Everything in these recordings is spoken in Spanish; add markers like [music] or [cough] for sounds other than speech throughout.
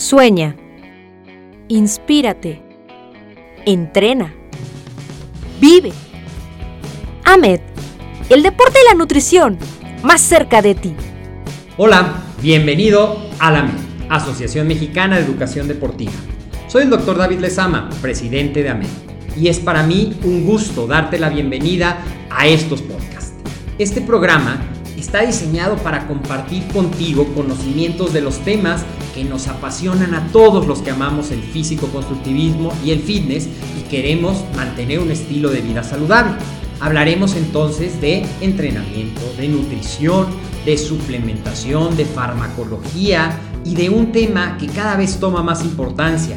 Sueña. Inspírate. Entrena. Vive. AMED, el deporte y la nutrición, más cerca de ti. Hola, bienvenido a la AMED, Asociación Mexicana de Educación Deportiva. Soy el doctor David Lezama, presidente de AMED, y es para mí un gusto darte la bienvenida a estos podcasts. Este programa está diseñado para compartir contigo conocimientos de los temas que nos apasionan a todos los que amamos el físico-constructivismo y el fitness y queremos mantener un estilo de vida saludable. Hablaremos entonces de entrenamiento, de nutrición, de suplementación, de farmacología y de un tema que cada vez toma más importancia,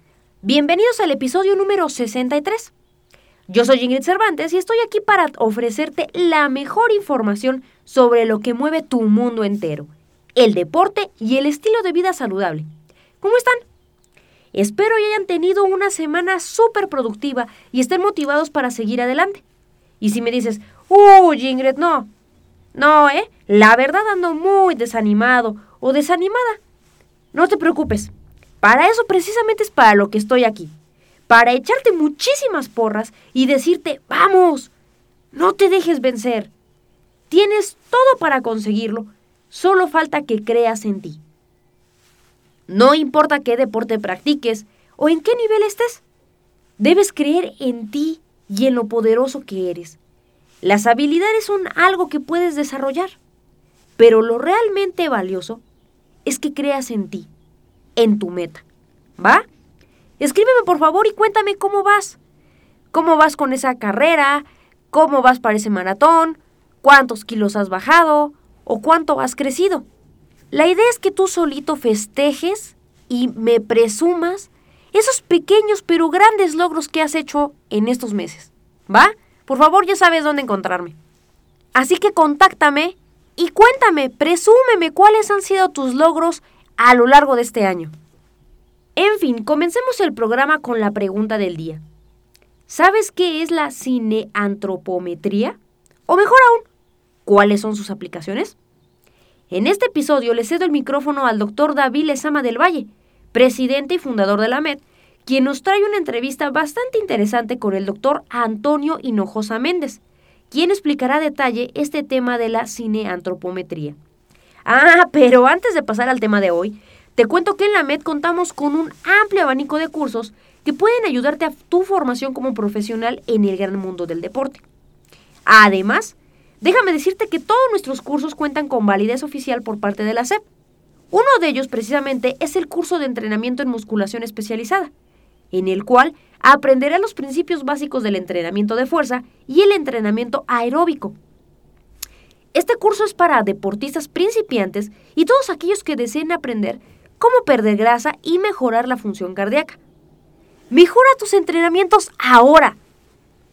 Bienvenidos al episodio número 63. Yo soy Ingrid Cervantes y estoy aquí para ofrecerte la mejor información sobre lo que mueve tu mundo entero el deporte y el estilo de vida saludable. ¿Cómo están? Espero que hayan tenido una semana súper productiva y estén motivados para seguir adelante. Y si me dices, uy, Ingrid, no. No, ¿eh? La verdad ando muy desanimado o desanimada. No te preocupes. Para eso precisamente es para lo que estoy aquí. Para echarte muchísimas porras y decirte, vamos, no te dejes vencer. Tienes todo para conseguirlo Solo falta que creas en ti. No importa qué deporte practiques o en qué nivel estés, debes creer en ti y en lo poderoso que eres. Las habilidades son algo que puedes desarrollar, pero lo realmente valioso es que creas en ti, en tu meta. ¿Va? Escríbeme por favor y cuéntame cómo vas. ¿Cómo vas con esa carrera? ¿Cómo vas para ese maratón? ¿Cuántos kilos has bajado? o cuánto has crecido. La idea es que tú solito festejes y me presumas esos pequeños pero grandes logros que has hecho en estos meses. ¿Va? Por favor, ya sabes dónde encontrarme. Así que contáctame y cuéntame, presúmeme cuáles han sido tus logros a lo largo de este año. En fin, comencemos el programa con la pregunta del día. ¿Sabes qué es la cineantropometría? O mejor aún, ¿Cuáles son sus aplicaciones? En este episodio le cedo el micrófono al doctor David Lezama del Valle, presidente y fundador de la MED, quien nos trae una entrevista bastante interesante con el doctor Antonio Hinojosa Méndez, quien explicará a detalle este tema de la cineantropometría. Ah, pero antes de pasar al tema de hoy, te cuento que en la MED contamos con un amplio abanico de cursos que pueden ayudarte a tu formación como profesional en el gran mundo del deporte. Además, Déjame decirte que todos nuestros cursos cuentan con validez oficial por parte de la SEP. Uno de ellos precisamente es el curso de entrenamiento en musculación especializada, en el cual aprenderás los principios básicos del entrenamiento de fuerza y el entrenamiento aeróbico. Este curso es para deportistas principiantes y todos aquellos que deseen aprender cómo perder grasa y mejorar la función cardíaca. Mejora tus entrenamientos ahora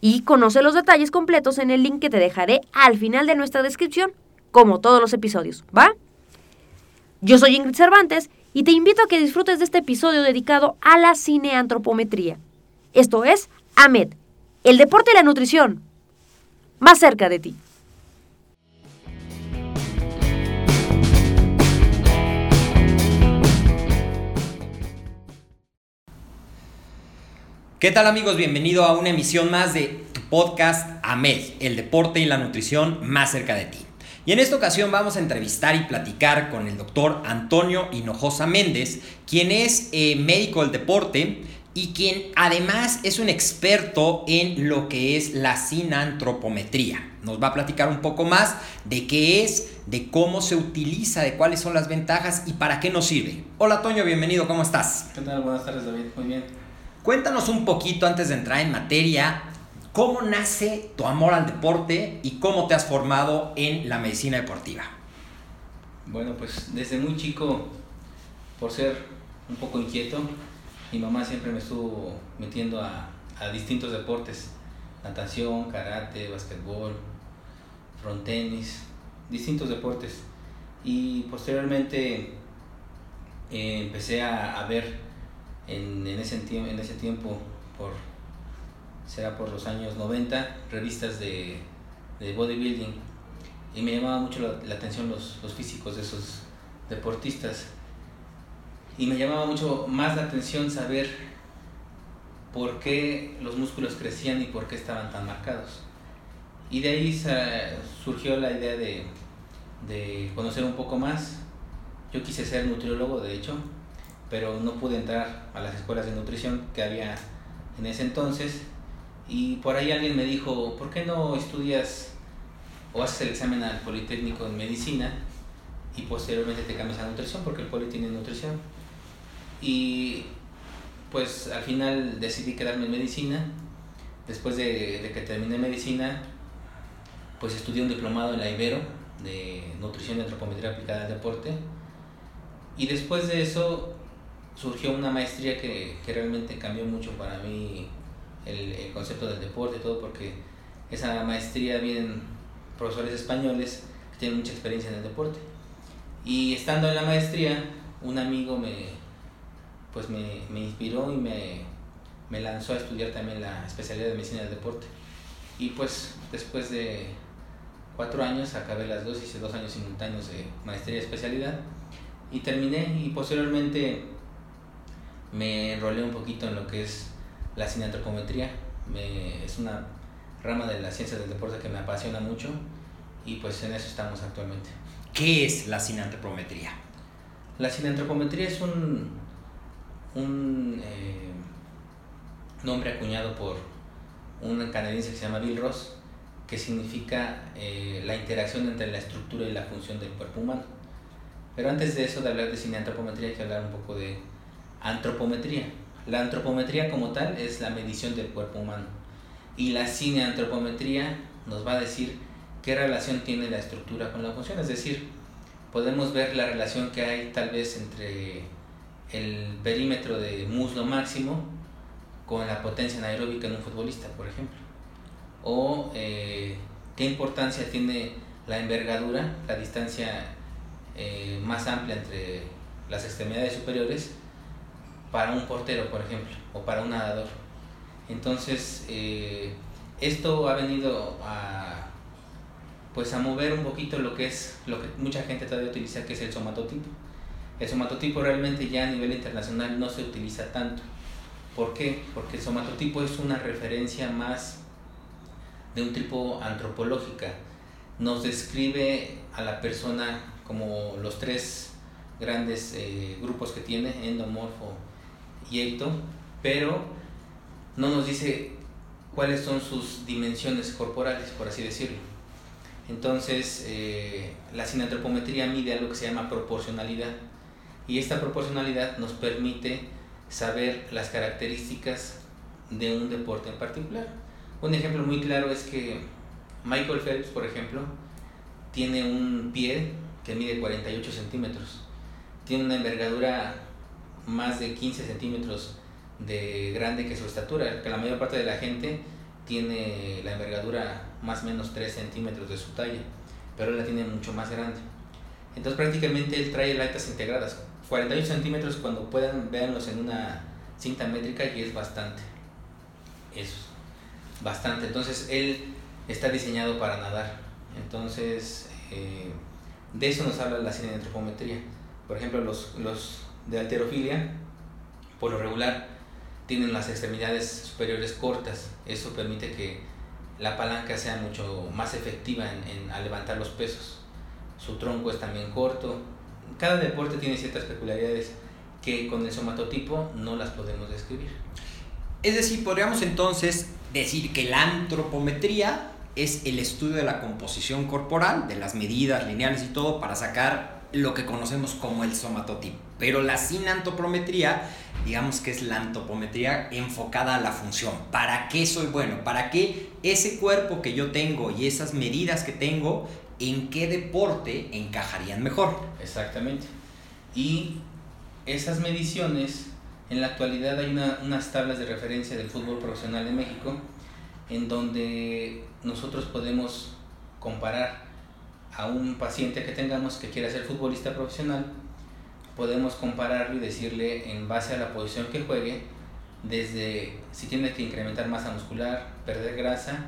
y conoce los detalles completos en el link que te dejaré al final de nuestra descripción, como todos los episodios, ¿va? Yo soy Ingrid Cervantes y te invito a que disfrutes de este episodio dedicado a la cineantropometría. Esto es AMED, el deporte y la nutrición, más cerca de ti. ¿Qué tal amigos? Bienvenido a una emisión más de tu podcast AMED, el deporte y la nutrición más cerca de ti. Y en esta ocasión vamos a entrevistar y platicar con el doctor Antonio Hinojosa Méndez, quien es eh, médico del deporte y quien además es un experto en lo que es la sinantropometría. Nos va a platicar un poco más de qué es, de cómo se utiliza, de cuáles son las ventajas y para qué nos sirve. Hola Toño, bienvenido, ¿cómo estás? ¿Qué tal? Buenas tardes David, muy bien. Cuéntanos un poquito antes de entrar en materia, ¿cómo nace tu amor al deporte y cómo te has formado en la medicina deportiva? Bueno, pues desde muy chico, por ser un poco inquieto, mi mamá siempre me estuvo metiendo a, distintos deportes, natación, karate, basquetbol, frontenis, distintos deportes. Y posteriormente eh, empecé a, ver en, ese, en ese tiempo, por, será por los años 90, revistas de, bodybuilding y me llamaba mucho la, atención los, los, físicos de esos deportistas y me llamaba mucho más la atención saber por qué los músculos crecían y por qué estaban tan marcados. Y de ahí surgió la idea de, de conocer un poco más. Yo quise ser nutriólogo, de hecho, pero no pude entrar a las escuelas de nutrición que había en ese entonces. Y por ahí alguien me dijo, ¿por qué no estudias o haces el examen al Politécnico en Medicina y posteriormente te cambias a nutrición? Porque el Poli tiene nutrición. Y pues al final decidí quedarme en medicina. Después de, que terminé medicina, pues estudié un diplomado en la Ibero de nutrición y antropometría aplicada al deporte. Y después de eso surgió una maestría que, realmente cambió mucho para mí el, el, concepto del deporte, todo porque esa maestría vienen profesores españoles que tienen mucha experiencia en el deporte. Y estando en la maestría, un amigo me, pues me, me inspiró y me, me, lanzó a estudiar también la especialidad de medicina del deporte. Y pues después de cuatro años acabé las dos, hice dos años simultáneos de maestría y especialidad y terminé y posteriormente me enrolé un poquito en lo que es la cineantropometría. Me, es una rama de la ciencia del deporte que me apasiona mucho y pues en eso estamos actualmente. ¿Qué es la cineantropometría? La cineantropometría es un, un eh, nombre acuñado por un canadiense que se llama Bill Ross, que significa eh, la interacción entre la estructura y la función del cuerpo humano. Pero antes de eso, de hablar de cineantropometría, hay que hablar un poco de antropometría. La antropometría como tal es la medición del cuerpo humano. Y la cineantropometría nos va a decir qué relación tiene la estructura con la función. Es decir, podemos ver la relación que hay tal vez entre el perímetro de muslo máximo con la potencia anaeróbica en un futbolista, por ejemplo. O eh, qué importancia tiene la envergadura, la distancia eh, más amplia entre las extremidades superiores para un portero, por ejemplo, o para un nadador. Entonces, eh, esto ha venido a, pues a mover un poquito lo que es, lo que mucha gente todavía utiliza, que es el somatotipo. El somatotipo realmente ya a nivel internacional no se utiliza tanto. ¿Por qué? Porque el somatotipo es una referencia más de un tipo antropológica. Nos describe a la persona como los tres grandes eh, grupos que tiene, endomorfo y ecto, pero no nos dice cuáles son sus dimensiones corporales, por así decirlo. Entonces, eh, la sinantropometría mide algo que se llama proporcionalidad y esta proporcionalidad nos permite saber las características de un deporte en particular. Un ejemplo muy claro es que Michael Phelps, por ejemplo, tiene un pie que mide 48 centímetros. Tiene una envergadura más de 15 centímetros de grande que su estatura, que la mayor parte de la gente tiene la envergadura más o menos 3 centímetros de su talla, pero él la tiene mucho más grande. Entonces prácticamente él trae laitas integradas, 48 centímetros cuando puedan verlos en una cinta métrica y es bastante. Es bastante. Entonces él está diseñado para nadar. Entonces eh, de eso nos habla la cineantropometría. Por ejemplo, los, los de alterofilia, por lo regular, tienen las extremidades superiores cortas. Eso permite que la palanca sea mucho más efectiva en, en, al levantar los pesos. Su tronco es también corto, cada deporte tiene ciertas peculiaridades. que con el somatotipo no las podemos describir. Es decir, podríamos entonces decir que la antropometría es el estudio de la composición corporal, de las medidas lineales y todo, para sacar lo que conocemos como el somatotipo. Pero la sinantoprometría, digamos que es la antropometría enfocada a la función. ¿Para qué soy bueno? ¿Para qué ese cuerpo que yo tengo y esas medidas que tengo, en qué deporte encajarían mejor? Exactamente. Y esas mediciones, en la actualidad hay unas tablas de referencia del fútbol profesional en México, en donde nosotros podemos comparar a un paciente que tengamos que quiera ser futbolista profesional, podemos compararlo y decirle en base a la posición que juegue, desde si tiene que incrementar masa muscular, perder grasa,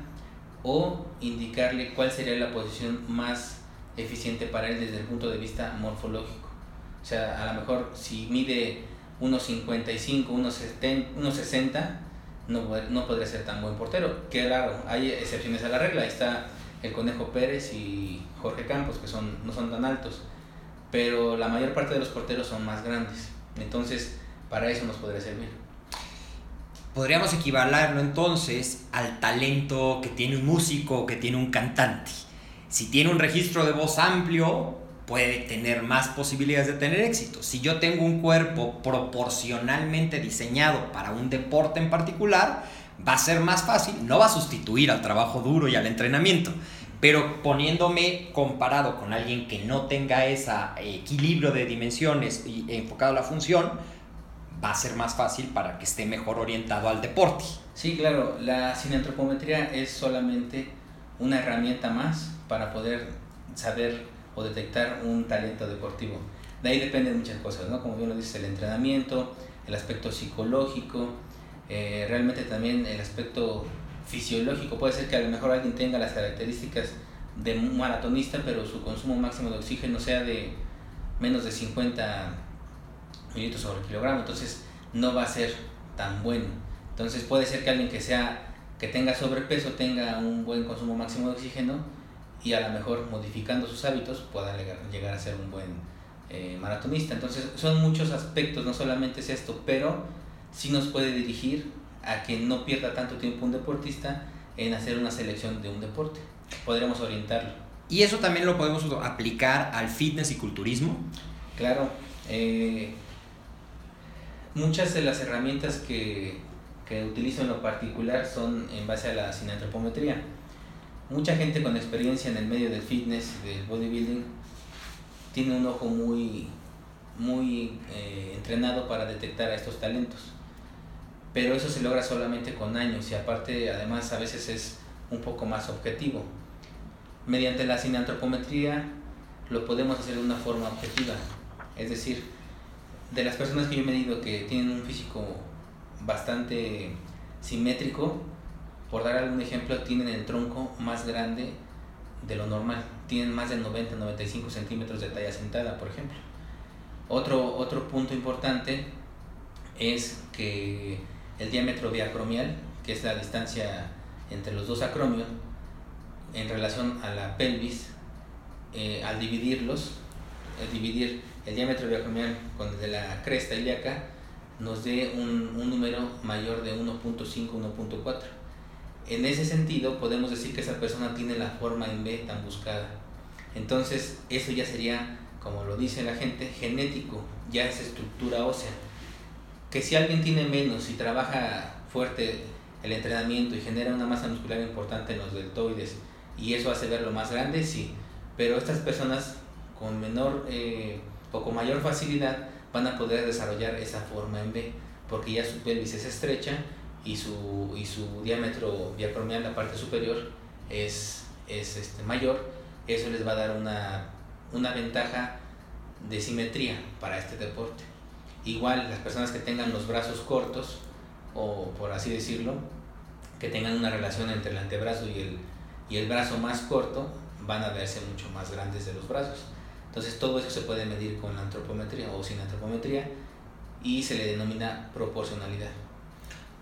o indicarle cuál sería la posición más eficiente para él desde el punto de vista morfológico. O sea, a lo mejor si mide 1,55, 1,60, no, no podría ser tan buen portero. Que claro, hay excepciones a la regla. Ahí está el Conejo Pérez y Jorge Campos, que son, no son tan altos. Pero la mayor parte de los porteros son más grandes. Entonces, para eso nos podría servir. Podríamos equivalerlo entonces al talento que tiene un músico, que tiene un cantante. Si tiene un registro de voz amplio, puede tener más posibilidades de tener éxito. Si yo tengo un cuerpo proporcionalmente diseñado para un deporte en particular, va a ser más fácil, no va a sustituir al trabajo duro y al entrenamiento, pero poniéndome comparado con alguien que no tenga ese equilibrio de dimensiones y enfocado a la función, va a ser más fácil para que esté mejor orientado al deporte. Sí, claro, la cineantropometría es solamente una herramienta más para poder saber o detectar un talento deportivo. De ahí dependen muchas cosas, ¿no? Como bien lo dice, el entrenamiento, el aspecto psicológico, eh, realmente también el aspecto fisiológico. Puede ser que a lo mejor alguien tenga las características de un maratonista, pero su consumo máximo de oxígeno sea de menos de 50 mililitros sobre kilogramo, entonces no va a ser tan bueno. Entonces puede ser que alguien que sea que tenga sobrepeso tenga un buen consumo máximo de oxígeno y a lo mejor modificando sus hábitos pueda llegar a ser un buen eh, maratonista. Entonces son muchos aspectos, no solamente es esto, pero sí nos puede dirigir a que no pierda tanto tiempo un deportista en hacer una selección de un deporte. Podríamos orientarlo. ¿Y eso también lo podemos aplicar al fitness y culturismo? Claro. Eh, muchas de las herramientas que, que utilizo en lo particular son en base a la cinantropometría mucha gente con experiencia en el medio del fitness, del bodybuilding, tiene un ojo muy, muy eh, entrenado para detectar a estos talentos. Pero eso se logra solamente con años y aparte además a veces es un poco más objetivo. Mediante la cineantropometría lo podemos hacer de una forma objetiva. Es decir, de las personas que yo he medido que tienen un físico bastante simétrico, por dar algún ejemplo, tienen el tronco más grande de lo normal. Tienen más de 90-95 centímetros de talla sentada, por ejemplo. Otro, otro punto importante es que el diámetro diacromial, que es la distancia entre los dos acromios, en relación a la pelvis, eh, al dividirlos, al dividir el diámetro diacromial con el de la cresta ilíaca, nos dé un, un número mayor de 1.5-1.4 en ese sentido podemos decir que esa persona tiene la forma en B tan buscada. Entonces eso ya sería, como lo dice la gente, genético, ya es estructura ósea. Que si alguien tiene menos y trabaja fuerte el entrenamiento y genera una masa muscular importante en los deltoides y eso hace verlo más grande, sí. Pero estas personas con menor eh, o con mayor facilidad van a poder desarrollar esa forma en B porque ya su pelvis es estrecha y su, y su diámetro diacromial, la parte superior, es, es este, mayor, eso les va a dar una, una ventaja de simetría para este deporte. Igual las personas que tengan los brazos cortos, o por así decirlo, que tengan una relación entre el antebrazo y el, y el brazo más corto, van a verse mucho más grandes de los brazos. Entonces todo eso se puede medir con la antropometría o sin antropometría y se le denomina proporcionalidad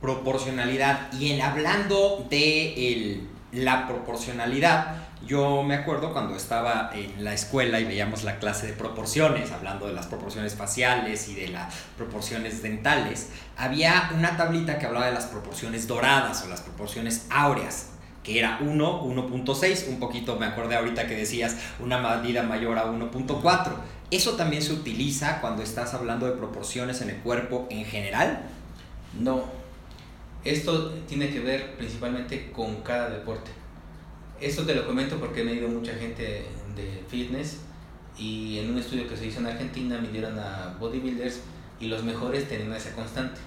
proporcionalidad. Y en hablando de el la proporcionalidad. Yo me acuerdo cuando estaba en la escuela y veíamos la clase de proporciones, hablando de las proporciones faciales y de las proporciones dentales, había una tablita que hablaba de las proporciones doradas o las proporciones áureas que era 1, 1.6, un poquito me acordé ahorita que decías una medida mayor a 1.4. ¿Eso también se utiliza cuando estás hablando de proporciones en el cuerpo en general? No, esto tiene que ver principalmente con cada deporte. Esto te lo comento porque me ha ido mucha gente de fitness y en un estudio que se hizo en Argentina midieron a bodybuilders y los mejores tenían esa constante.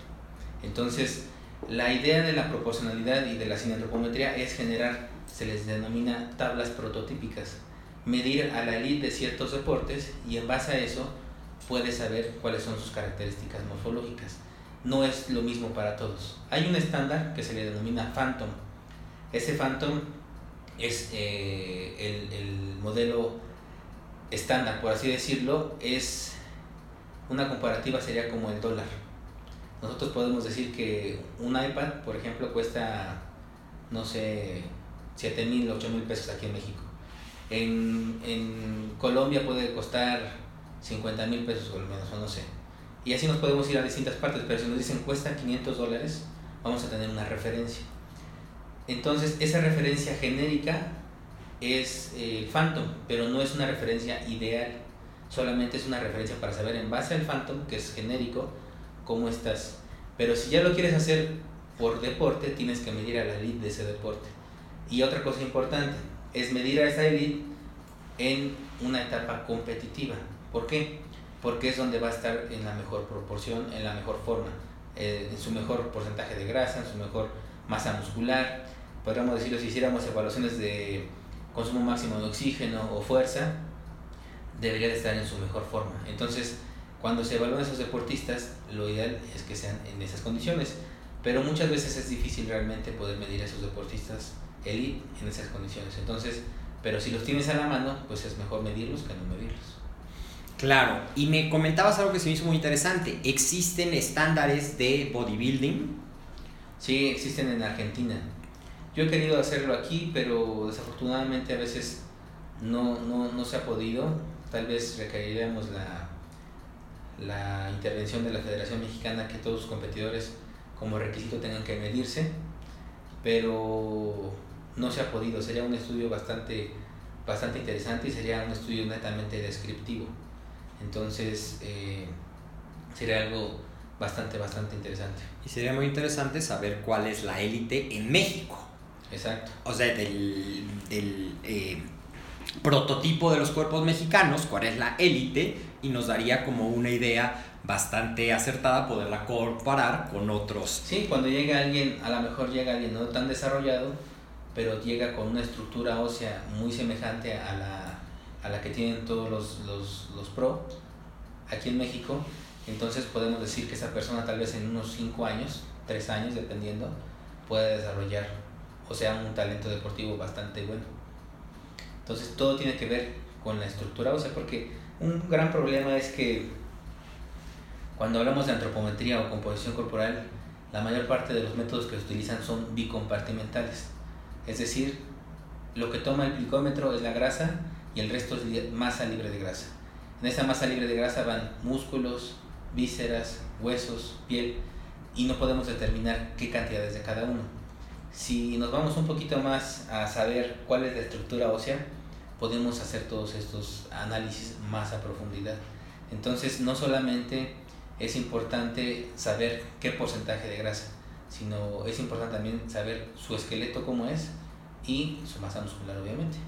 Entonces, la idea de la proporcionalidad y de la cineantropometría es generar, se les denomina tablas prototípicas, medir a la elite de ciertos deportes y en base a eso puedes saber cuáles son sus características morfológicas no es lo mismo para todos. Hay un estándar que se le denomina Phantom. Ese Phantom es eh, el, el, modelo estándar, por así decirlo, es una comparativa sería como el dólar. Nosotros podemos decir que un iPad, por ejemplo, cuesta, no sé, 7 mil, 8 mil pesos aquí en México. En, en Colombia puede costar 50 mil pesos o al menos, o no sé y así nos podemos ir a distintas partes, pero si nos dicen cuesta 500 dólares, vamos a tener una referencia. Entonces, esa referencia genérica es el Phantom, pero no es una referencia ideal, solamente es una referencia para saber en base al Phantom, que es genérico, cómo estás. Pero si ya lo quieres hacer por deporte, tienes que medir a la elite de ese deporte. Y otra cosa importante es medir a esa elite en una etapa competitiva. ¿Por qué? Porque es donde va a estar en la mejor proporción, en la mejor forma, eh, en su mejor porcentaje de grasa, en su mejor masa muscular. Podríamos decirlo, si hiciéramos evaluaciones de consumo máximo de oxígeno o fuerza, debería de estar en su mejor forma. Entonces, cuando se evalúan esos deportistas, lo ideal es que sean en esas condiciones, pero muchas veces es difícil realmente poder medir a esos deportistas elite en esas condiciones. Entonces, pero si los tienes a la mano, pues es mejor medirlos que no medirlos. Claro, y me comentabas algo que se me hizo muy interesante. ¿Existen estándares de bodybuilding? Sí, existen en Argentina. Yo he querido hacerlo aquí, pero desafortunadamente a veces no, no, se ha podido. Tal vez requeriríamos la, la intervención de la Federación Mexicana que todos sus competidores como requisito tengan que medirse, pero no se ha podido. Sería un estudio bastante, bastante interesante y sería un estudio netamente descriptivo. Entonces, eh, sería algo bastante, bastante interesante. Y sería muy interesante saber cuál es la élite en México. Exacto. O sea, del, del eh, prototipo de los cuerpos mexicanos, cuál es la élite, y nos daría como una idea bastante acertada poderla comparar con otros. Sí, cuando llega alguien, a lo mejor llega alguien no tan desarrollado, pero llega con una estructura ósea muy semejante a la a la que tienen todos los, los, los pro aquí en México, entonces podemos decir que esa persona tal vez en unos 5 años, 3 años dependiendo, pueda desarrollar o sea un talento deportivo bastante bueno. Entonces todo tiene que ver con la estructura sea porque un gran problema es que cuando hablamos de antropometría o composición corporal, la mayor parte de los métodos que se utilizan son bicompartimentales. Es decir, lo que toma el glicómetro es la grasa y el resto es masa libre de grasa. En esa masa libre de grasa van músculos, vísceras, huesos, piel y no podemos determinar qué cantidades de cada uno. Si nos vamos un poquito más a saber cuál es la estructura ósea, podemos hacer todos estos análisis más a profundidad. Entonces no solamente es importante saber qué porcentaje de grasa, sino es importante también saber su esqueleto cómo es y su masa muscular obviamente.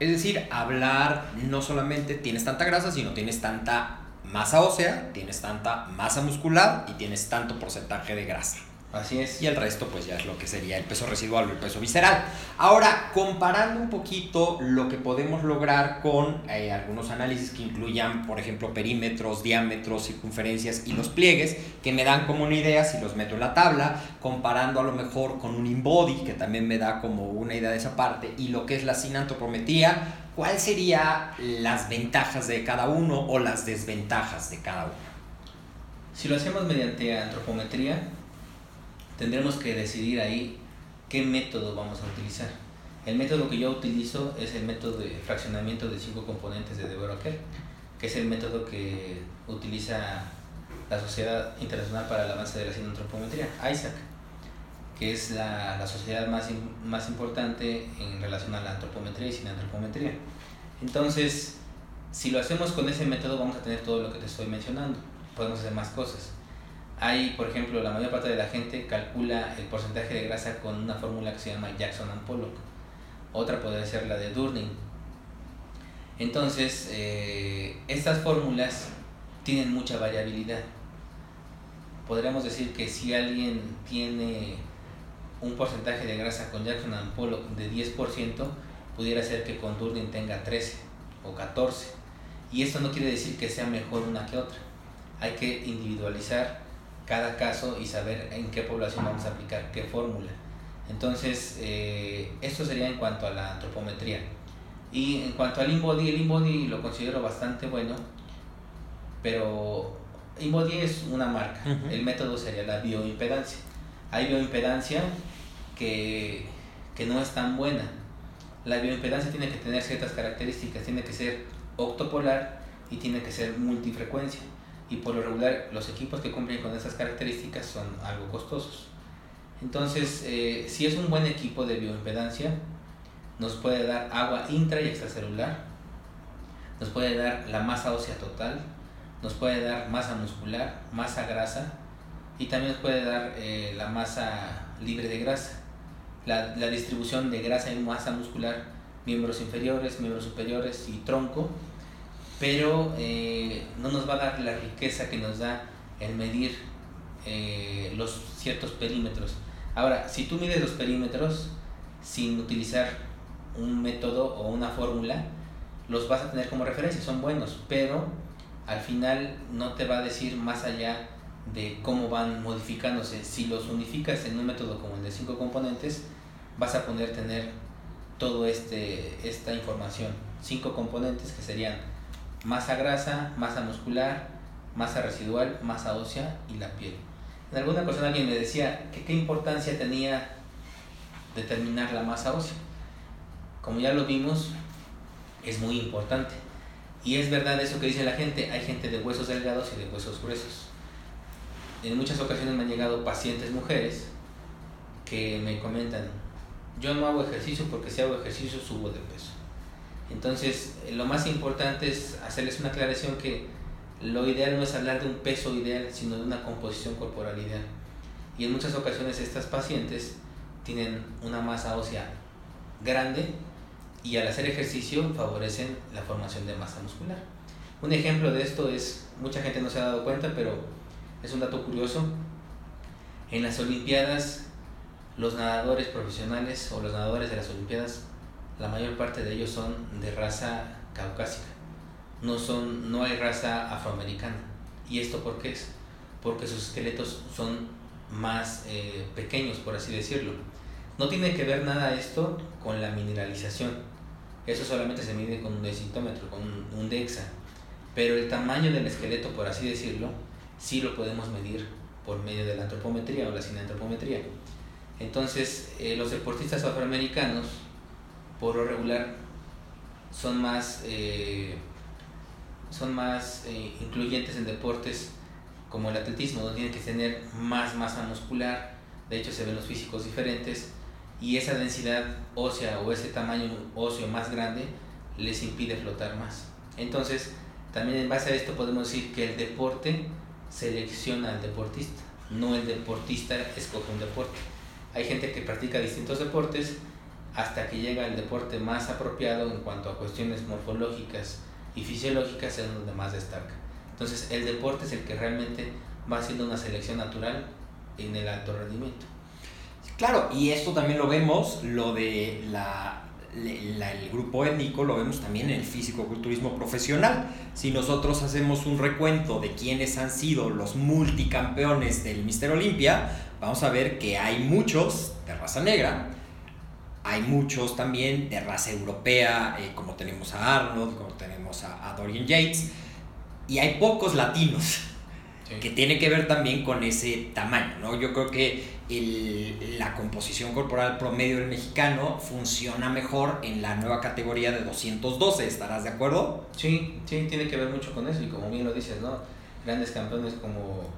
Es decir, hablar no solamente tienes tanta grasa, sino tienes tanta masa ósea, tienes tanta masa muscular y tienes tanto porcentaje de grasa. Así es. Y el resto pues ya es lo que sería el peso residual o el peso visceral. Ahora, comparando un poquito lo que podemos lograr con eh, algunos análisis que incluyan, por ejemplo, perímetros, diámetros, circunferencias y los pliegues, que me dan como una idea si los meto en la tabla, comparando a lo mejor con un InBody, que también me da como una idea de esa parte, y lo que es la sinantropometría, ¿cuáles serían las ventajas de cada uno o las desventajas de cada uno? Si lo hacemos mediante antropometría, tendremos que decidir ahí qué método vamos a utilizar. El método que yo utilizo es el método de fraccionamiento de cinco componentes de De Brocker, que es el método que utiliza la Sociedad Internacional para el Avance de la Antropometría, ISAC, que es la, la sociedad más, más importante en relación a la antropometría y sin antropometría. Entonces, si lo hacemos con ese método, vamos a tener todo lo que te estoy mencionando. Podemos hacer más cosas. Hay, por ejemplo, la mayor parte de la gente calcula el porcentaje de grasa con una fórmula que se llama Jackson and Pollock. Otra podría ser la de Durning. Entonces, eh, estas fórmulas tienen mucha variabilidad. Podríamos decir que si alguien tiene un porcentaje de grasa con Jackson and Pollock de 10%, pudiera ser que con Durning tenga 13 o 14. Y esto no quiere decir que sea mejor una que otra. Hay que individualizar cada caso y saber en qué población vamos a aplicar qué fórmula. Entonces, eh, esto sería en cuanto a la antropometría. Y en cuanto al InBody, el InBody lo considero bastante bueno, pero InBody es una marca. El método sería la bioimpedancia. Hay bioimpedancia que, que no es tan buena. La bioimpedancia tiene que tener ciertas características, tiene que ser octopolar y tiene que ser multifrecuencia y por lo regular los equipos que cumplen con esas características son algo costosos. Entonces, eh, si es un buen equipo de bioimpedancia, nos puede dar agua intra y extracelular, nos puede dar la masa ósea total, nos puede dar masa muscular, masa grasa y también nos puede dar eh, la masa libre de grasa, la, la distribución de grasa y masa muscular, miembros inferiores, miembros superiores y tronco pero eh, no nos va a dar la riqueza que nos da el medir eh, los ciertos perímetros. Ahora, si tú mides los perímetros sin utilizar un método o una fórmula, los vas a tener como referencia, son buenos, pero al final no te va a decir más allá de cómo van modificándose. Si los unificas en un método como el de cinco componentes, vas a poder tener toda este, esta información. Cinco componentes que serían masa grasa, masa muscular, masa residual, masa ósea y la piel. En alguna ocasión alguien me decía que qué importancia tenía determinar la masa ósea. Como ya lo vimos, es muy importante. Y es verdad eso que dice la gente, hay gente de huesos delgados y de huesos gruesos. En muchas ocasiones me han llegado pacientes mujeres que me comentan, yo no hago ejercicio porque si hago ejercicio subo de peso. Entonces, eh, lo más importante es hacerles una aclaración que lo ideal no es hablar de un peso ideal, sino de una composición corporal ideal. Y en muchas ocasiones estas pacientes tienen una masa ósea grande y al hacer ejercicio favorecen la formación de masa muscular. Un ejemplo de esto es, mucha gente no se ha dado cuenta, pero es un dato curioso. En las Olimpiadas, los nadadores profesionales o los nadadores de las Olimpiadas la mayor parte de ellos son de raza caucásica. No, son, no hay raza afroamericana. ¿Y esto por qué es? Porque sus esqueletos son más eh, pequeños, por así decirlo. No tiene que ver nada esto con la mineralización. Eso solamente se mide con un decitómetro, con un, DEXA. Pero el tamaño del esqueleto, por así decirlo, sí lo podemos medir por medio de la antropometría o la sinantropometría. Entonces, eh, los deportistas afroamericanos por lo regular son más, eh, son más eh, incluyentes en deportes como el atletismo, donde tienen que tener más masa muscular, de hecho se ven los físicos diferentes, y esa densidad ósea o ese tamaño óseo más grande les impide flotar más. Entonces, también en base a esto podemos decir que el deporte selecciona al deportista, no el deportista escoge un deporte. Hay gente que practica distintos deportes hasta que llega el deporte más apropiado en cuanto a cuestiones morfológicas y fisiológicas es donde más destaca. Entonces el deporte es el que realmente va haciendo una selección natural en el alto rendimiento. Claro, y esto también lo vemos, lo de la, el grupo étnico, lo vemos también en el físico-culturismo profesional. Si nosotros hacemos un recuento de quiénes han sido los multicampeones del Mister Olimpia, vamos a ver que hay muchos de raza negra, hay muchos también de raza europea, eh, como tenemos a Arnold, como tenemos a, Dorian Yates, y hay pocos latinos. que tiene que ver también con ese tamaño, ¿no? Yo creo que el, la composición corporal promedio del mexicano funciona mejor en la nueva categoría de 212, ¿estarás de acuerdo? Sí, sí, tiene que ver mucho con eso y como bien lo dices, ¿no? Grandes campeones como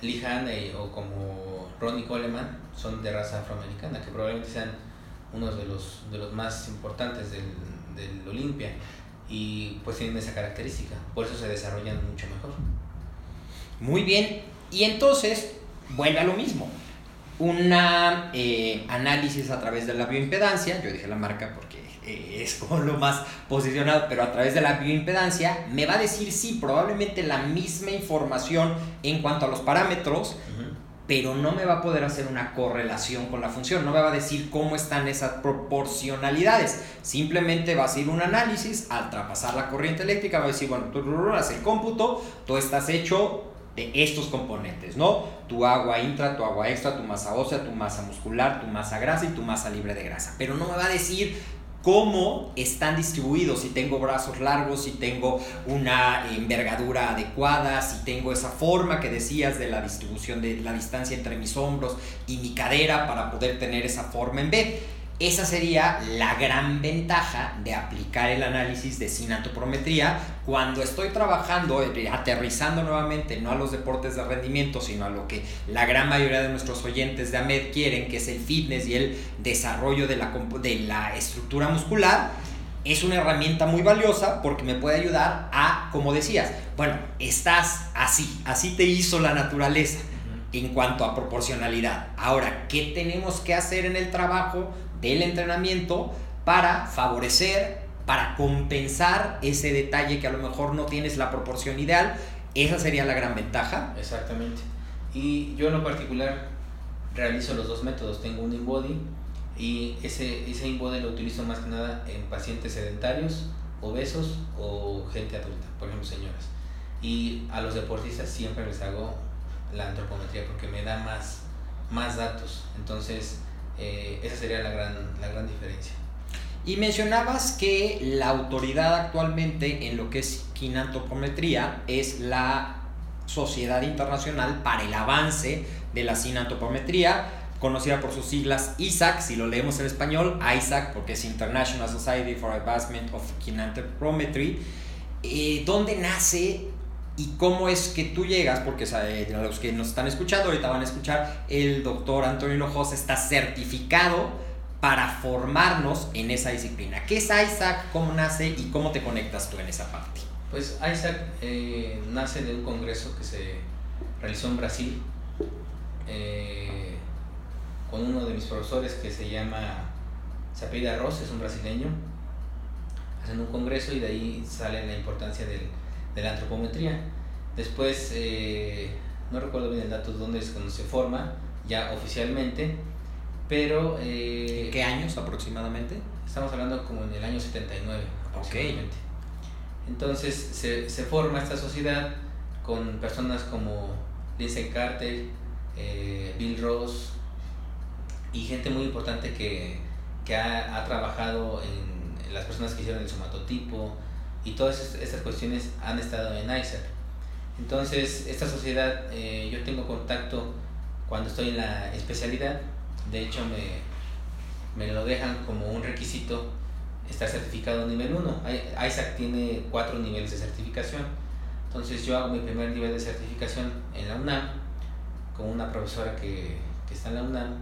Lee Haney o como Ronnie Coleman son de raza afroamericana, que probablemente sean unos de los, de los más importantes del, del Olimpia. Y pues tienen esa característica, por eso se desarrollan mucho mejor. Muy bien, y entonces vuelve a lo mismo. Un eh, análisis a través de la bioimpedancia, yo dije la marca porque eh, es como lo más posicionado, pero a través de la bioimpedancia me va a decir sí, probablemente la misma información en cuanto a los parámetros, pero no me va a poder hacer una correlación con la función, no me va a decir cómo están esas proporcionalidades, simplemente va a hacer un análisis, al traspasar la corriente eléctrica va a decir, bueno, tú haces el cómputo, tú estás hecho de estos componentes, ¿no? Tu agua intra, tu agua extra, tu masa ósea, tu masa muscular, tu masa grasa y tu masa libre de grasa, pero no me va a decir cómo están distribuidos, si tengo brazos largos, si tengo una envergadura adecuada, si tengo esa forma que decías de la distribución de la distancia entre mis hombros y mi cadera para poder tener esa forma en B. Esa sería la gran ventaja de aplicar el análisis de sinatoprometría cuando estoy trabajando, eh, aterrizando nuevamente, no a los deportes de rendimiento, sino a lo que la gran mayoría de nuestros oyentes de AMED quieren, que es el fitness y el desarrollo de la, de la estructura muscular. Es una herramienta muy valiosa porque me puede ayudar a, como decías, bueno, estás así, así te hizo la naturaleza en cuanto a proporcionalidad. Ahora, ¿qué tenemos que hacer en el trabajo? del entrenamiento para favorecer, para compensar ese detalle que a lo mejor no tienes la proporción ideal. Esa sería la gran ventaja. Exactamente. Y yo en lo particular realizo los dos métodos. Tengo un InBody y ese, ese InBody lo utilizo más que nada en pacientes sedentarios, obesos o gente adulta, por ejemplo señoras. Y a los deportistas siempre les hago la antropometría porque me da más, más datos. Entonces, eh, esa sería la gran, la gran diferencia. Y mencionabas que la autoridad actualmente en lo que es quinantopometría es la Sociedad Internacional para el Avance de la Sinantopometría, conocida por sus siglas ISAC, si lo leemos en español, ISAC porque es International Society for Advancement of Kinantopometry, eh, ¿dónde nace y cómo es que tú llegas, porque a los que nos están escuchando ahorita van a escuchar, el doctor Antonio Hinojosa está certificado para formarnos en esa disciplina. ¿Qué es ISAC? ¿Cómo nace y cómo te conectas tú en esa parte? Pues ISAC eh, nace de un congreso que se realizó en Brasil eh, con uno de mis profesores que se llama Sapida Ross, es un brasileño. Hacen un congreso y de ahí sale la importancia del de la antropometría. Después, eh, no recuerdo bien el dato de dónde es cuando se forma, ya oficialmente, pero... Eh, ¿Qué años aproximadamente? Estamos hablando como en el año 79 aproximadamente. Entonces se, se, forma esta sociedad con personas como Lindsay Carter, eh, Bill Ross y gente muy importante que, que ha, ha, trabajado en, en, las personas que hicieron el somatotipo, y todas estas cuestiones han estado en ISAC. Entonces, esta sociedad, eh, yo tengo contacto cuando estoy en la especialidad, de hecho me, me lo dejan como un requisito estar certificado nivel 1. ISAC tiene cuatro niveles de certificación. Entonces yo hago mi primer nivel de certificación en la UNAM con una profesora que, que está en la UNAM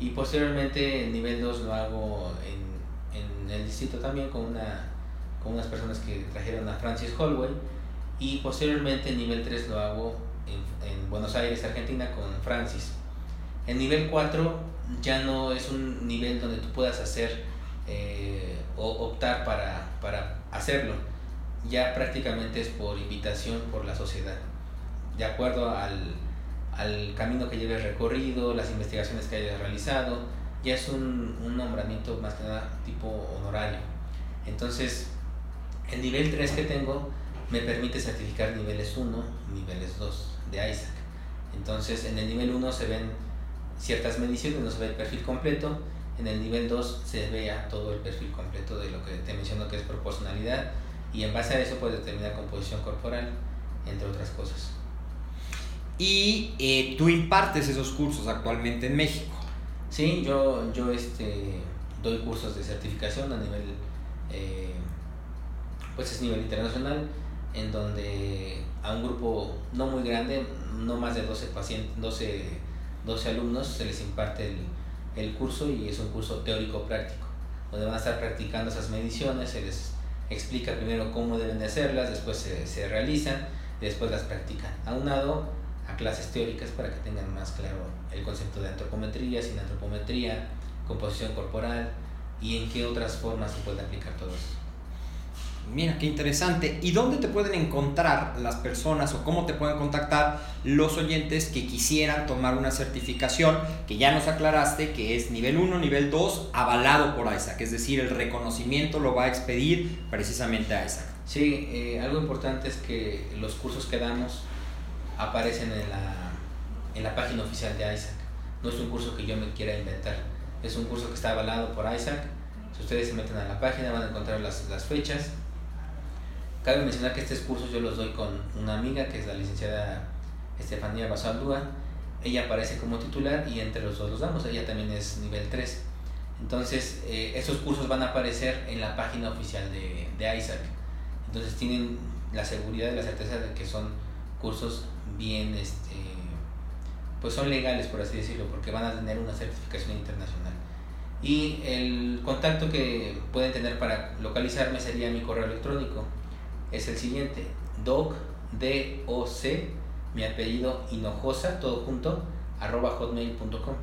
y posteriormente el nivel 2 lo hago en, en el distrito también con una unas personas que trajeron a Francis Holloway y posteriormente el nivel 3 lo hago en, en, Buenos Aires, Argentina con Francis. El nivel 4 ya no es un nivel donde tú puedas hacer eh, o optar para, para hacerlo, ya prácticamente es por invitación por la sociedad, de acuerdo al, al camino que lleves recorrido, las investigaciones que hayas realizado, ya es un, un nombramiento más que nada tipo honorario. Entonces, el nivel 3 que tengo me permite certificar niveles 1, niveles 2 de ISAC. Entonces, en el nivel 1 se ven ciertas mediciones, no se ve el perfil completo. En el nivel 2 se vea todo el perfil completo de lo que te menciono que es proporcionalidad y en base a eso puedes determinar composición corporal, entre otras cosas. y eh, tú impartes esos cursos actualmente en México. Sí, yo, yo este, doy cursos de certificación a nivel, eh, pues es nivel internacional, en donde a un grupo no muy grande, no más de 12 pacientes, 12, 12 alumnos, se les imparte el, el curso y es un curso teórico-práctico, donde van a estar practicando esas mediciones, se les explica primero cómo deben de hacerlas, después se, se realizan después las practican. Aunado a clases teóricas para que tengan más claro el concepto de antropometría, sin antropometría, composición corporal y en qué otras formas se puede aplicar todo eso. Mira, qué interesante. ¿Y dónde te pueden encontrar las personas o cómo te pueden contactar los oyentes que quisieran tomar una certificación que ya nos aclaraste que es nivel 1, nivel 2, avalado por ISAC? Es decir, el reconocimiento lo va a expedir precisamente a ISAC. Sí, eh, algo importante es que los cursos que damos aparecen en la, en la página oficial de ISAC. No es un curso que yo me quiera inventar, es un curso que está avalado por ISAC. Si ustedes se meten a la página van a encontrar las, las fechas. Cabe mencionar que estos cursos yo los doy con una amiga que es la licenciada Estefanía Basaldúa. Ella aparece como titular y entre los dos los damos. Ella también es nivel 3. Entonces, eh, esos cursos van a aparecer en la página oficial de, de ISAC. Entonces, tienen la seguridad y la certeza de que son cursos bien, este, pues son legales, por así decirlo, porque van a tener una certificación internacional. Y el contacto que pueden tener para localizarme sería mi correo electrónico. Es el siguiente, doc, d o c, mi apellido hinojosa, todo junto, arroba hotmail.com.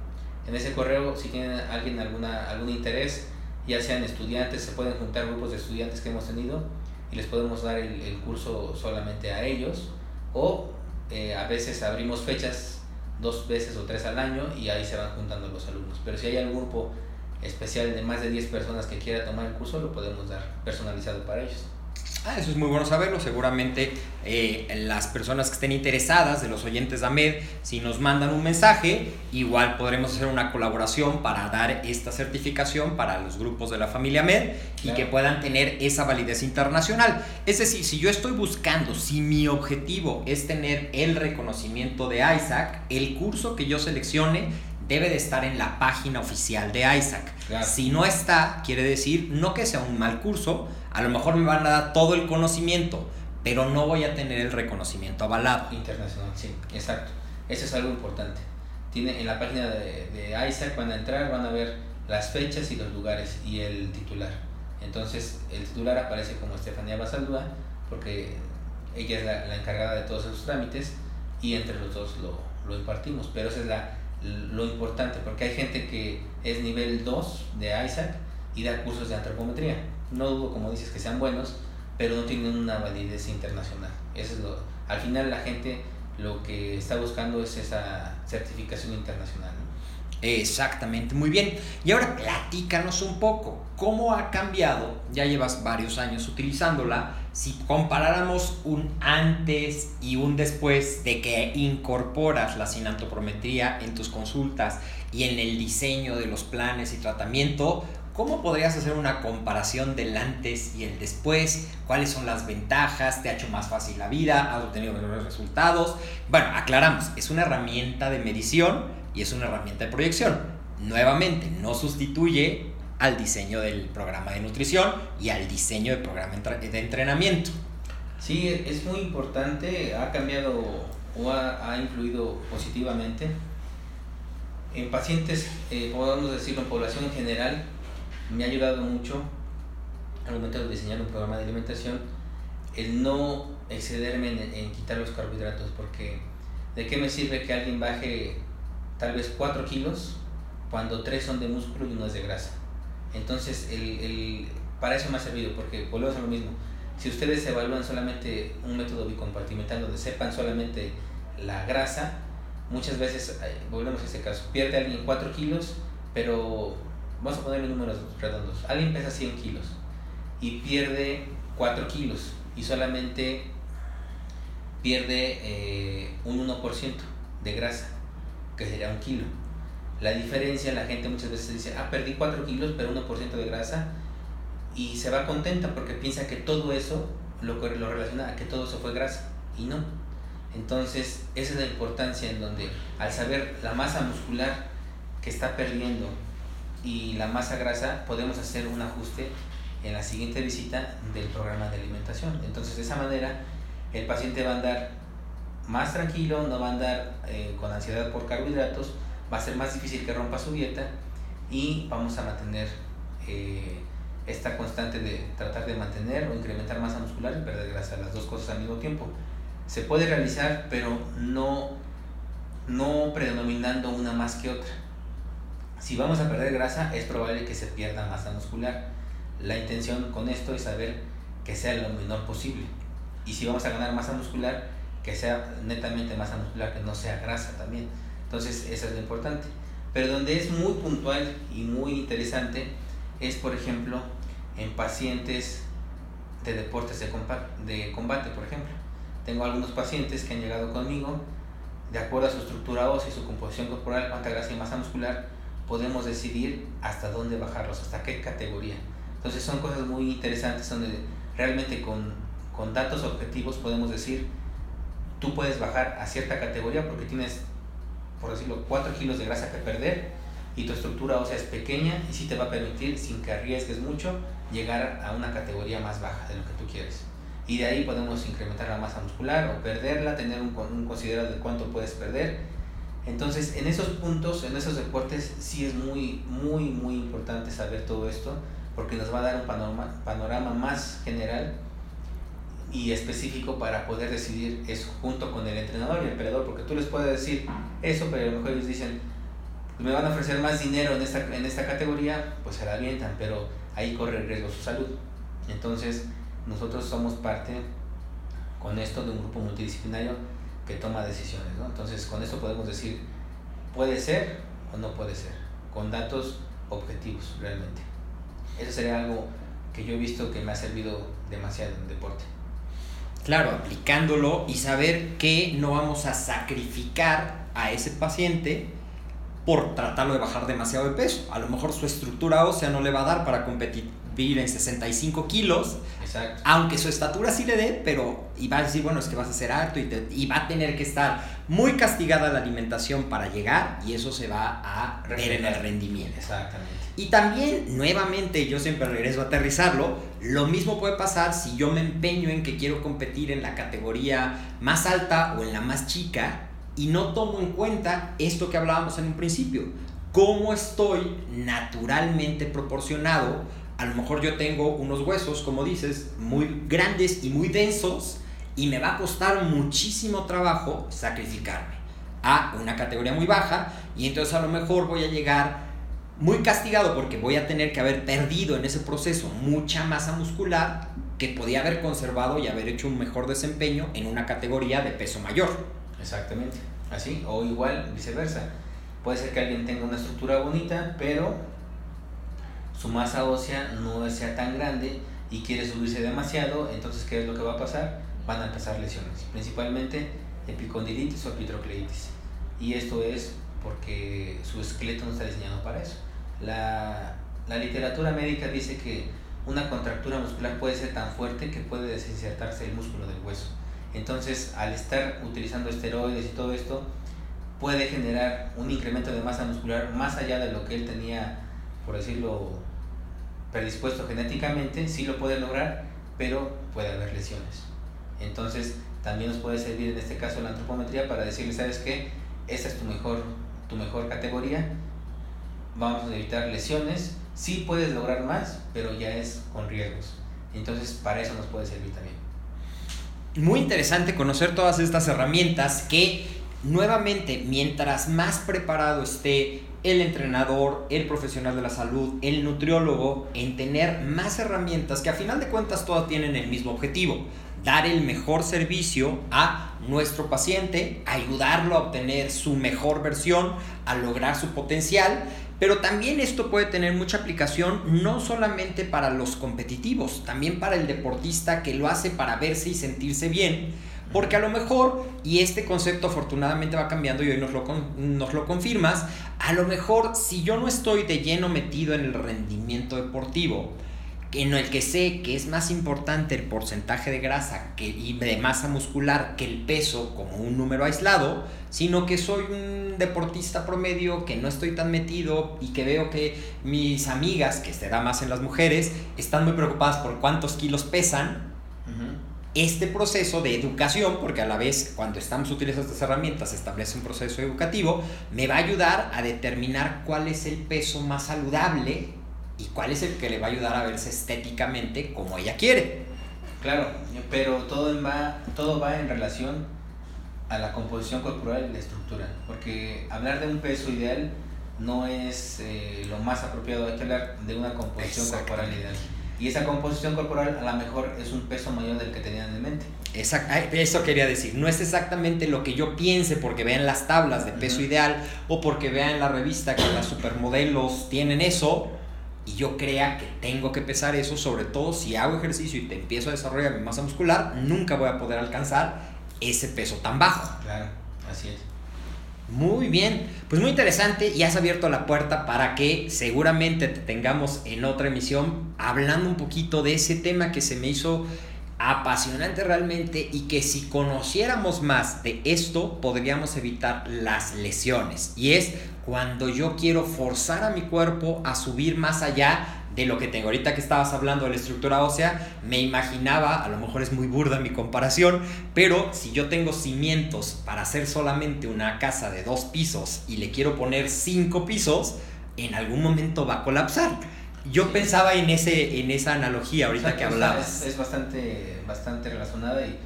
En ese correo, si tienen alguien alguna, algún interés, ya sean estudiantes, se pueden juntar grupos de estudiantes que hemos tenido y les podemos dar el, el curso solamente a ellos o eh, a veces abrimos fechas dos veces o tres al año y ahí se van juntando los alumnos. Pero si hay algún grupo especial de más de 10 personas que quiera tomar el curso, lo podemos dar personalizado para ellos. Ah, eso es muy bueno saberlo. Seguramente eh, las personas que estén interesadas de los oyentes de AMED, si nos mandan un mensaje, igual podremos hacer una colaboración para dar esta certificación para los grupos de la familia AMED y que puedan tener esa validez internacional. Es decir, si yo estoy buscando, si mi objetivo es tener el reconocimiento de ISAC, el curso que yo seleccione debe de estar en la página oficial de. Claro. Si no está, quiere decir no que sea un mal curso, a lo mejor me van a dar todo el conocimiento, pero no voy a tener el reconocimiento avalado. Internacional, sí, exacto. Eso es algo importante. Tiene, en la página de, de ISAC van a entrar, van a ver las fechas y los lugares y el titular. Entonces, el titular aparece como Estefanía Basaldúa, porque ella es la, la encargada de todos esos trámites y entre los dos lo, lo impartimos. Pero eso es la, lo importante, porque hay gente que es nivel 2 de ISAC y da cursos de antropometría. No dudo, como dices, que sean buenos, pero no tienen una validez internacional. Eso es lo, al final la gente lo que está buscando es esa certificación internacional. Exactamente, muy bien. Y ahora platícanos un poco, ¿cómo ha cambiado? Ya llevas varios años utilizándola. Si comparáramos un antes y un después de que incorporas la sinantoprometría en tus consultas y en el diseño de los planes y tratamiento, ¿cómo podrías hacer una comparación del antes y el después? ¿Cuáles son las ventajas? ¿Te ha hecho más fácil la vida? ¿Has obtenido mejores resultados? Bueno, aclaramos, es una herramienta de medición y es una herramienta de proyección. Nuevamente, no sustituye al diseño del programa de nutrición y al diseño del programa de entrenamiento. Sí, es muy importante, ha cambiado o ha, ha influido positivamente en pacientes, eh, podemos decirlo, en población en general, me ha ayudado mucho al momento de diseñar un programa de alimentación el no excederme en, en quitar los carbohidratos, porque ¿de qué me sirve que alguien baje tal vez 4 kilos cuando 3 son de músculo y uno es de grasa? Entonces, el, el, para eso me ha servido, porque volvemos a lo mismo. Si ustedes evalúan solamente un método bicompartimental donde sepan solamente la grasa, muchas veces, eh, volvemos a este caso, pierde alguien 4 kilos, pero vamos a ponerle números redondos. Alguien pesa 100 kilos y pierde 4 kilos y solamente pierde eh, un 1% de grasa, que sería un kilo. La diferencia, la gente muchas veces dice, ah, perdí 4 kilos, pero 1% de grasa, y se va contenta porque piensa que todo eso lo, lo relaciona a que todo eso fue grasa, y no. Entonces, esa es la importancia en donde al saber la masa muscular que está perdiendo y la masa grasa, podemos hacer un ajuste en la siguiente visita del programa de alimentación. Entonces, de esa manera, el paciente va a andar más tranquilo, no va a andar eh, con ansiedad por carbohidratos, va a ser más difícil que rompa su dieta y vamos a mantener eh, esta constante de tratar de mantener o incrementar masa muscular y perder grasa, las dos cosas al mismo tiempo. Se puede realizar, pero no, no predominando una más que otra. Si vamos a perder grasa, es probable que se pierda masa muscular. La intención con esto es saber que sea lo menor posible. Y si vamos a ganar masa muscular, que sea netamente masa muscular, que no sea grasa también. Entonces, eso es lo importante. Pero donde es muy puntual y muy interesante es, por ejemplo, en pacientes de deportes de combate, por ejemplo. Tengo algunos pacientes que han llegado conmigo, de acuerdo a su estructura ósea y su composición corporal, cuánta grasa y masa muscular, podemos decidir hasta dónde bajarlos, hasta qué categoría. Entonces son cosas muy interesantes donde realmente con, con datos objetivos podemos decir, tú puedes bajar a cierta categoría porque tienes, por decirlo, 4 kilos de grasa que perder y tu estructura ósea es pequeña y sí te va a permitir, sin que arriesgues mucho, llegar a una categoría más baja de lo que tú quieres. Y de ahí podemos incrementar la masa muscular o perderla, tener un, un considerado de cuánto puedes perder entonces, en esos puntos, en esos deportes, sí es muy, muy, muy importante saber todo esto, porque nos va a dar un panorama, panorama más general y específico para poder decidir eso junto con el entrenador y el peleador, porque tú les puedes decir eso, pero a lo mejor ellos dicen, me van a ofrecer más dinero en esta, en esta categoría, pues se la avientan, pero ahí corre el riesgo su salud. Entonces, nosotros somos parte con esto de un grupo multidisciplinario que toma decisiones. ¿no? Entonces, con esto podemos decir, puede ser o no puede ser, con datos objetivos realmente. Eso sería algo que yo he visto que me ha servido demasiado en deporte. Claro, aplicándolo y saber que no vamos a sacrificar a ese paciente por tratarlo de bajar demasiado de peso. A lo mejor su estructura ósea no le va a dar para competir en 65 kilos, Exacto. aunque su estatura sí le dé, pero y va a decir, bueno, es que vas a ser alto y, y, va a tener que estar muy castigada la alimentación para llegar y eso se va a ver en el rendimiento. Exactamente. Y también, nuevamente, yo siempre regreso a aterrizarlo, lo mismo puede pasar si yo me empeño en que quiero competir en la categoría más alta o en la más chica y no tomo en cuenta esto que hablábamos en un principio, cómo estoy naturalmente proporcionado a lo mejor yo tengo unos huesos, como dices, muy grandes y muy densos y me va a costar muchísimo trabajo sacrificarme a una categoría muy baja y entonces a lo mejor voy a llegar muy castigado porque voy a tener que haber perdido en ese proceso mucha masa muscular que podía haber conservado y haber hecho un mejor desempeño en una categoría de peso mayor. Exactamente, así, o igual viceversa. Puede ser que alguien tenga una estructura bonita, pero su masa ósea no sea tan grande y quiere subirse demasiado, entonces ¿qué es lo que va a pasar? Van a empezar lesiones, principalmente epicondilitis o epitrocleitis. Y esto es porque su esqueleto no está diseñado para eso. La, la literatura médica dice que una contractura muscular puede ser tan fuerte que puede desinsertarse el músculo del hueso. Entonces, al estar utilizando esteroides y todo esto, puede generar un incremento de masa muscular más allá de lo que él tenía, por decirlo, predispuesto genéticamente, sí lo puede lograr, pero puede haber lesiones. Entonces, también nos puede servir en este caso la antropometría para decirle, ¿sabes qué? Esta es tu mejor, tu mejor categoría, vamos a evitar lesiones, sí puedes lograr más, pero ya es con riesgos. Entonces, para eso nos puede servir también. Muy interesante conocer todas estas herramientas que, nuevamente, mientras más preparado esté el entrenador, el profesional de la salud, el nutriólogo, en tener más herramientas que a final de cuentas todas tienen el mismo objetivo, dar el mejor servicio a nuestro paciente, ayudarlo a obtener su mejor versión, a lograr su potencial, pero también esto puede tener mucha aplicación no solamente para los competitivos, también para el deportista que lo hace para verse y sentirse bien, porque a lo mejor, y este concepto afortunadamente va cambiando y hoy nos lo, nos lo confirmas, a lo mejor si yo no estoy de lleno metido en el rendimiento deportivo, en el que sé que es más importante el porcentaje de grasa que, y de masa muscular que el peso como un número aislado, sino que soy un deportista promedio que no estoy tan metido y que veo que mis amigas, que se da más en las mujeres, están muy preocupadas por cuántos kilos pesan. Este proceso de educación, porque a la vez cuando estamos utilizando estas herramientas se establece un proceso educativo, me va a ayudar a determinar cuál es el peso más saludable y cuál es el que le va a ayudar a verse estéticamente como ella quiere. Claro, pero todo va, todo va en relación a la composición corporal y la estructura, porque hablar de un peso ideal no es eh, lo más apropiado, hay que hablar de una composición corporal ideal. Y esa composición corporal a lo mejor es un peso mayor del que tenían en mente. Exacto, eso quería decir, no es exactamente lo que yo piense porque vean las tablas de peso ideal o porque vean la revista que las supermodelos tienen eso, y yo crea que tengo que pesar eso, sobre todo si hago ejercicio y te empiezo a desarrollar mi masa muscular, nunca voy a poder alcanzar ese peso tan bajo. Claro, así es. Muy bien, pues muy interesante y has abierto la puerta para que seguramente te tengamos en otra emisión hablando un poquito de ese tema que se me hizo apasionante realmente y que si conociéramos más de esto podríamos evitar las lesiones. Y es cuando yo quiero forzar a mi cuerpo a subir más allá de lo que tengo. Ahorita que estabas hablando de la estructura ósea, me imaginaba, a lo mejor es muy burda mi comparación, pero si yo tengo cimientos para hacer solamente una casa de dos pisos y le quiero poner cinco pisos, en algún momento va a colapsar. Yo pensaba en, ese, en esa analogía ahorita que hablabas. Es, bastante, bastante relacionada y,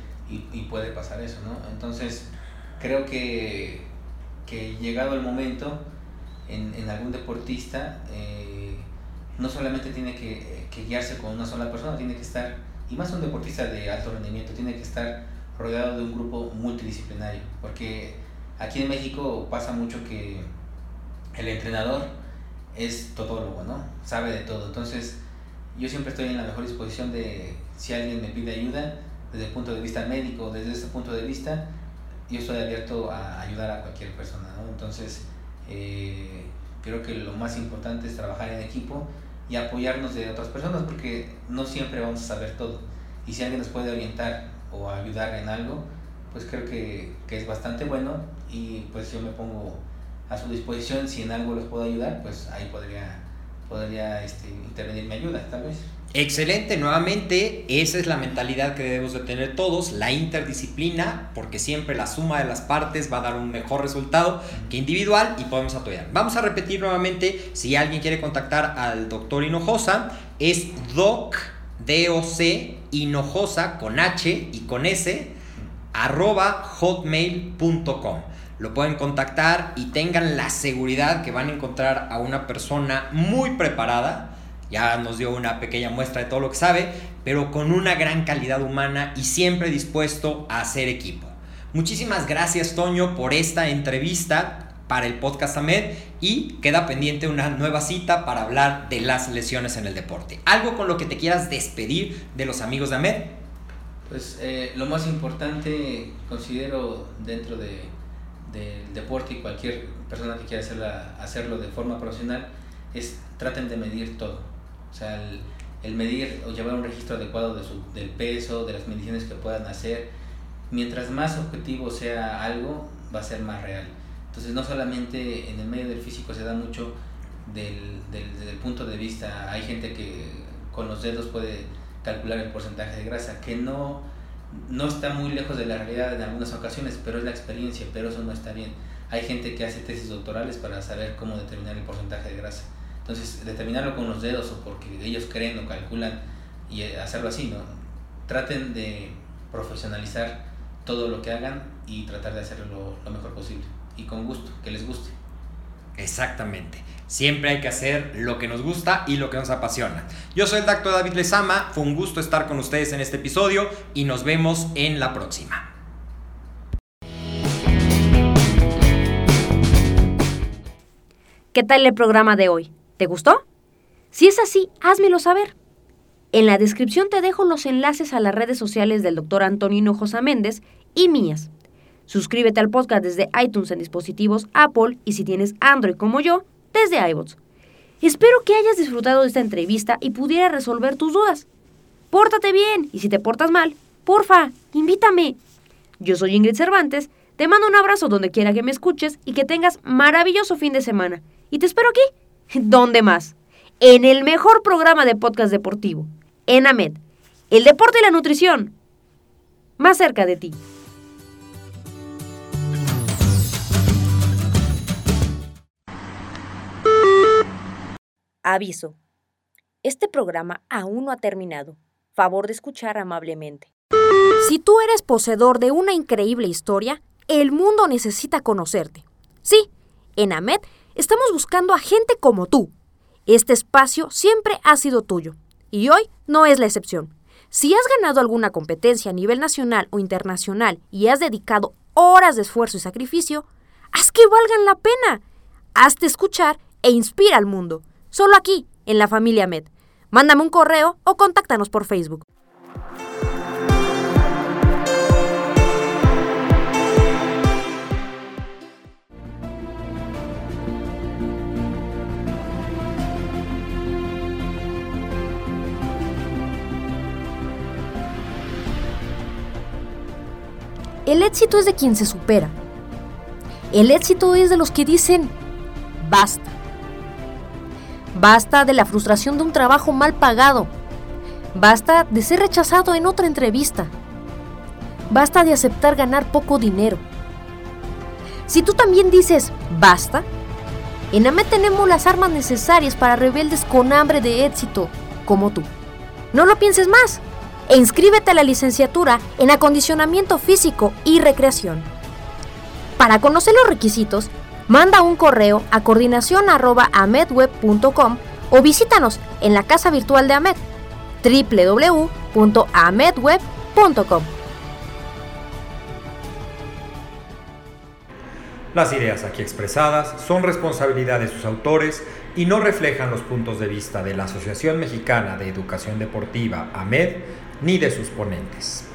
y, puede pasar eso, ¿no? Entonces, creo que, que llegado el momento, en, en algún deportista, eh, no solamente tiene que, que, guiarse con una sola persona, tiene que estar, y más un deportista de alto rendimiento, tiene que estar rodeado de un grupo multidisciplinario, porque aquí en México pasa mucho que el entrenador es todólogo, ¿no? Sabe de todo. Entonces, yo siempre estoy en la mejor disposición de, si alguien me pide ayuda, desde el punto de vista médico, desde ese punto de vista, yo estoy abierto a ayudar a cualquier persona. Entonces, eh, creo que lo más importante es trabajar en equipo y apoyarnos de otras personas, porque no siempre vamos a saber todo. Y si alguien nos puede orientar o ayudar en algo, pues creo que, que es bastante bueno y pues yo me pongo a su disposición. Si en algo les puedo ayudar, pues ahí podría, podría este, intervenir mi ayuda, tal vez. Excelente, nuevamente, esa es la mentalidad que debemos de tener todos, la interdisciplina, porque siempre la suma de las partes va a dar un mejor resultado que individual y podemos apoyar. Vamos a repetir nuevamente, si alguien quiere contactar al doctor Hinojosa, es doc, D-O-C, Hinojosa, con H y con S, arroba hotmail.com lo pueden contactar y tengan la seguridad que van a encontrar a una persona muy preparada. Ya nos dio una pequeña muestra de todo lo que sabe, pero con una gran calidad humana y siempre dispuesto a hacer equipo. Muchísimas gracias Toño por esta entrevista para el podcast AMED y queda pendiente una nueva cita para hablar de las lesiones en el deporte. ¿Algo con lo que te quieras despedir de los amigos de AMED? Pues eh, lo más importante considero dentro de del deporte y cualquier persona que quiera hacerla, hacerlo de forma profesional es traten de medir todo. O sea, el, medir o llevar un registro adecuado de su, del peso, de las mediciones que puedan hacer. Mientras más objetivo sea algo, va a ser más real. Entonces, no solamente en el medio del físico se da mucho del, del, desde el punto de vista, hay gente que con los dedos puede calcular el porcentaje de grasa, que no no está muy lejos de la realidad en algunas ocasiones, pero es la experiencia, pero eso no está bien. Hay gente que hace tesis doctorales para saber cómo determinar el porcentaje de grasa. Entonces, determinarlo con los dedos o porque ellos creen o calculan y eh, hacerlo así, ¿no? Traten de profesionalizar todo lo que hagan y tratar de hacerlo lo mejor posible y con gusto, que les guste. Exactamente. Siempre hay que hacer lo que nos gusta y lo que nos apasiona. Yo soy el doctor David Lezama, fue un gusto estar con ustedes en este episodio y nos vemos en la próxima. ¿Qué tal el programa de hoy? ¿Te gustó? Si es así, házmelo saber. En la descripción te dejo los enlaces a las redes sociales del doctor Antonio Hinojosa Méndez y mías. Suscríbete al podcast desde iTunes en dispositivos Apple y si tienes Android como yo, desde iBots. Espero que hayas disfrutado de esta entrevista y pudiera resolver tus dudas. Pórtate bien y si te portas mal, porfa, invítame. Yo soy Ingrid Cervantes, te mando un abrazo donde quiera que me escuches y que tengas maravilloso fin de semana. Y te espero aquí. [laughs] ¿Dónde más? En el mejor programa de podcast deportivo, en AMED. El deporte y la nutrición. Más cerca de ti. Aviso. Este programa aún no ha terminado. Favor de escuchar amablemente. Si tú eres poseedor de una increíble historia, el mundo necesita conocerte. Sí, en AMED estamos buscando a gente como tú. Este espacio siempre ha sido tuyo y hoy no es la excepción. Si has ganado alguna competencia a nivel nacional o internacional y has dedicado horas de esfuerzo y sacrificio, haz que valgan la pena. Hazte escuchar e inspira al mundo. Solo aquí, en la familia Med. Mándame un correo o contáctanos por Facebook. El éxito es de quien se supera. El éxito es de los que dicen, basta. Basta de la frustración de un trabajo mal pagado. Basta de ser rechazado en otra entrevista. Basta de aceptar ganar poco dinero. Si tú también dices basta, en AME tenemos las armas necesarias para rebeldes con hambre de éxito, como tú. No lo pienses más e inscríbete a la licenciatura en acondicionamiento físico y recreación. Para conocer los requisitos, manda un correo a coordinación.amedweb.com o visítanos en la casa virtual de AMED www.amedweb.com. Las ideas aquí expresadas son responsabilidad de sus autores y no reflejan los puntos de vista de la Asociación Mexicana de Educación Deportiva, AMED, ni de sus ponentes.